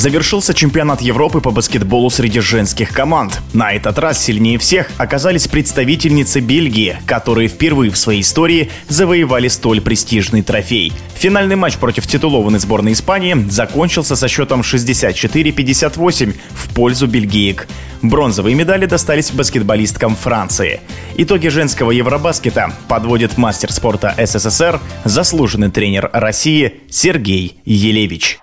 Завершился чемпионат Европы по баскетболу среди женских команд. На этот раз сильнее всех оказались представительницы Бельгии, которые впервые в своей истории завоевали столь престижный трофей. Финальный матч против титулованной сборной Испании закончился со счетом 64-58 в пользу бельгиек. Бронзовые медали достались баскетболисткам Франции. Итоги женского Евробаскета подводит мастер спорта СССР, заслуженный тренер России Сергей Елевич.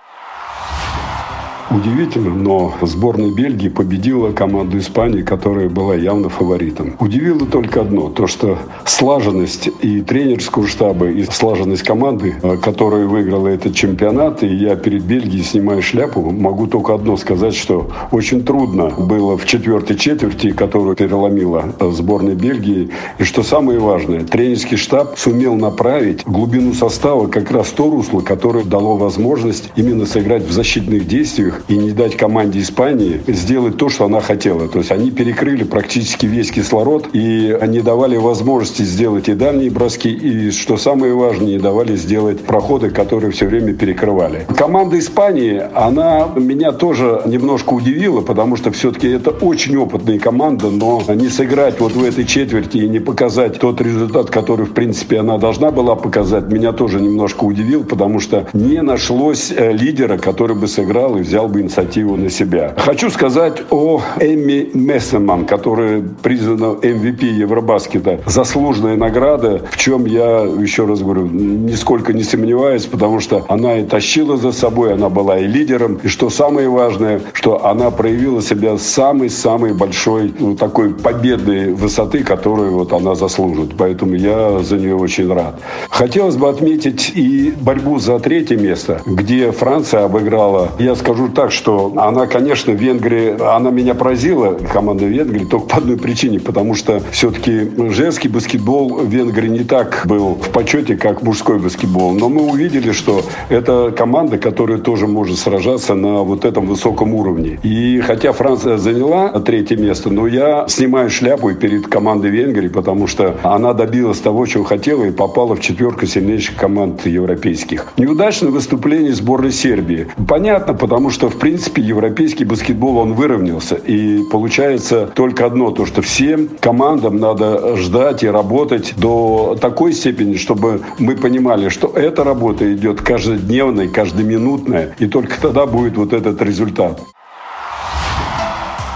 Удивительно, но сборная Бельгии победила команду Испании, которая была явно фаворитом. Удивило только одно, то что слаженность и тренерского штаба, и слаженность команды, э, которая выиграла этот чемпионат, и я перед Бельгией снимаю шляпу, могу только одно сказать, что очень трудно было в четвертой четверти, которую переломила э, сборная Бельгии, и что самое важное, тренерский штаб сумел направить глубину состава как раз то русло, которое дало возможность именно сыграть в защитных действиях и не дать команде Испании сделать то, что она хотела. То есть они перекрыли практически весь кислород и не давали возможности сделать и дальние броски, и, что самое важное, давали сделать проходы, которые все время перекрывали. Команда Испании, она меня тоже немножко удивила, потому что все-таки это очень опытная команда, но не сыграть вот в этой четверти и не показать тот результат, который, в принципе, она должна была показать, меня тоже немножко удивил, потому что не нашлось э, лидера, который бы сыграл и взял бы инициативу на себя. Хочу сказать о Эмми Мессеман, которая признана MVP Евробаскета. Заслуженная награда, в чем я, еще раз говорю, нисколько не сомневаюсь, потому что она и тащила за собой, она была и лидером. И что самое важное, что она проявила себя с самой-самой большой ну, такой победной высоты, которую вот она заслужит. Поэтому я за нее очень рад. Хотелось бы отметить и борьбу за третье место, где Франция обыграла, я скажу так, что она, конечно, в Венгрии, она меня поразила, команда Венгрии, только по одной причине, потому что все-таки женский баскетбол в Венгрии не так был в почете, как мужской баскетбол. Но мы увидели, что это команда, которая тоже может сражаться на вот этом высоком уровне. И хотя Франция заняла третье место, но я снимаю шляпу перед командой Венгрии, потому что она добилась того, чего хотела и попала в четверку сильнейших команд европейских. Неудачное выступление сборной Сербии. Понятно, потому что в принципе, европейский баскетбол, он выровнялся. И получается только одно, то, что всем командам надо ждать и работать до такой степени, чтобы мы понимали, что эта работа идет каждодневная, каждоминутная, и только тогда будет вот этот результат.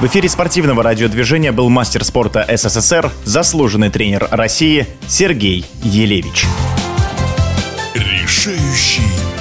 В эфире спортивного радиодвижения был мастер спорта СССР, заслуженный тренер России Сергей Елевич. Решающий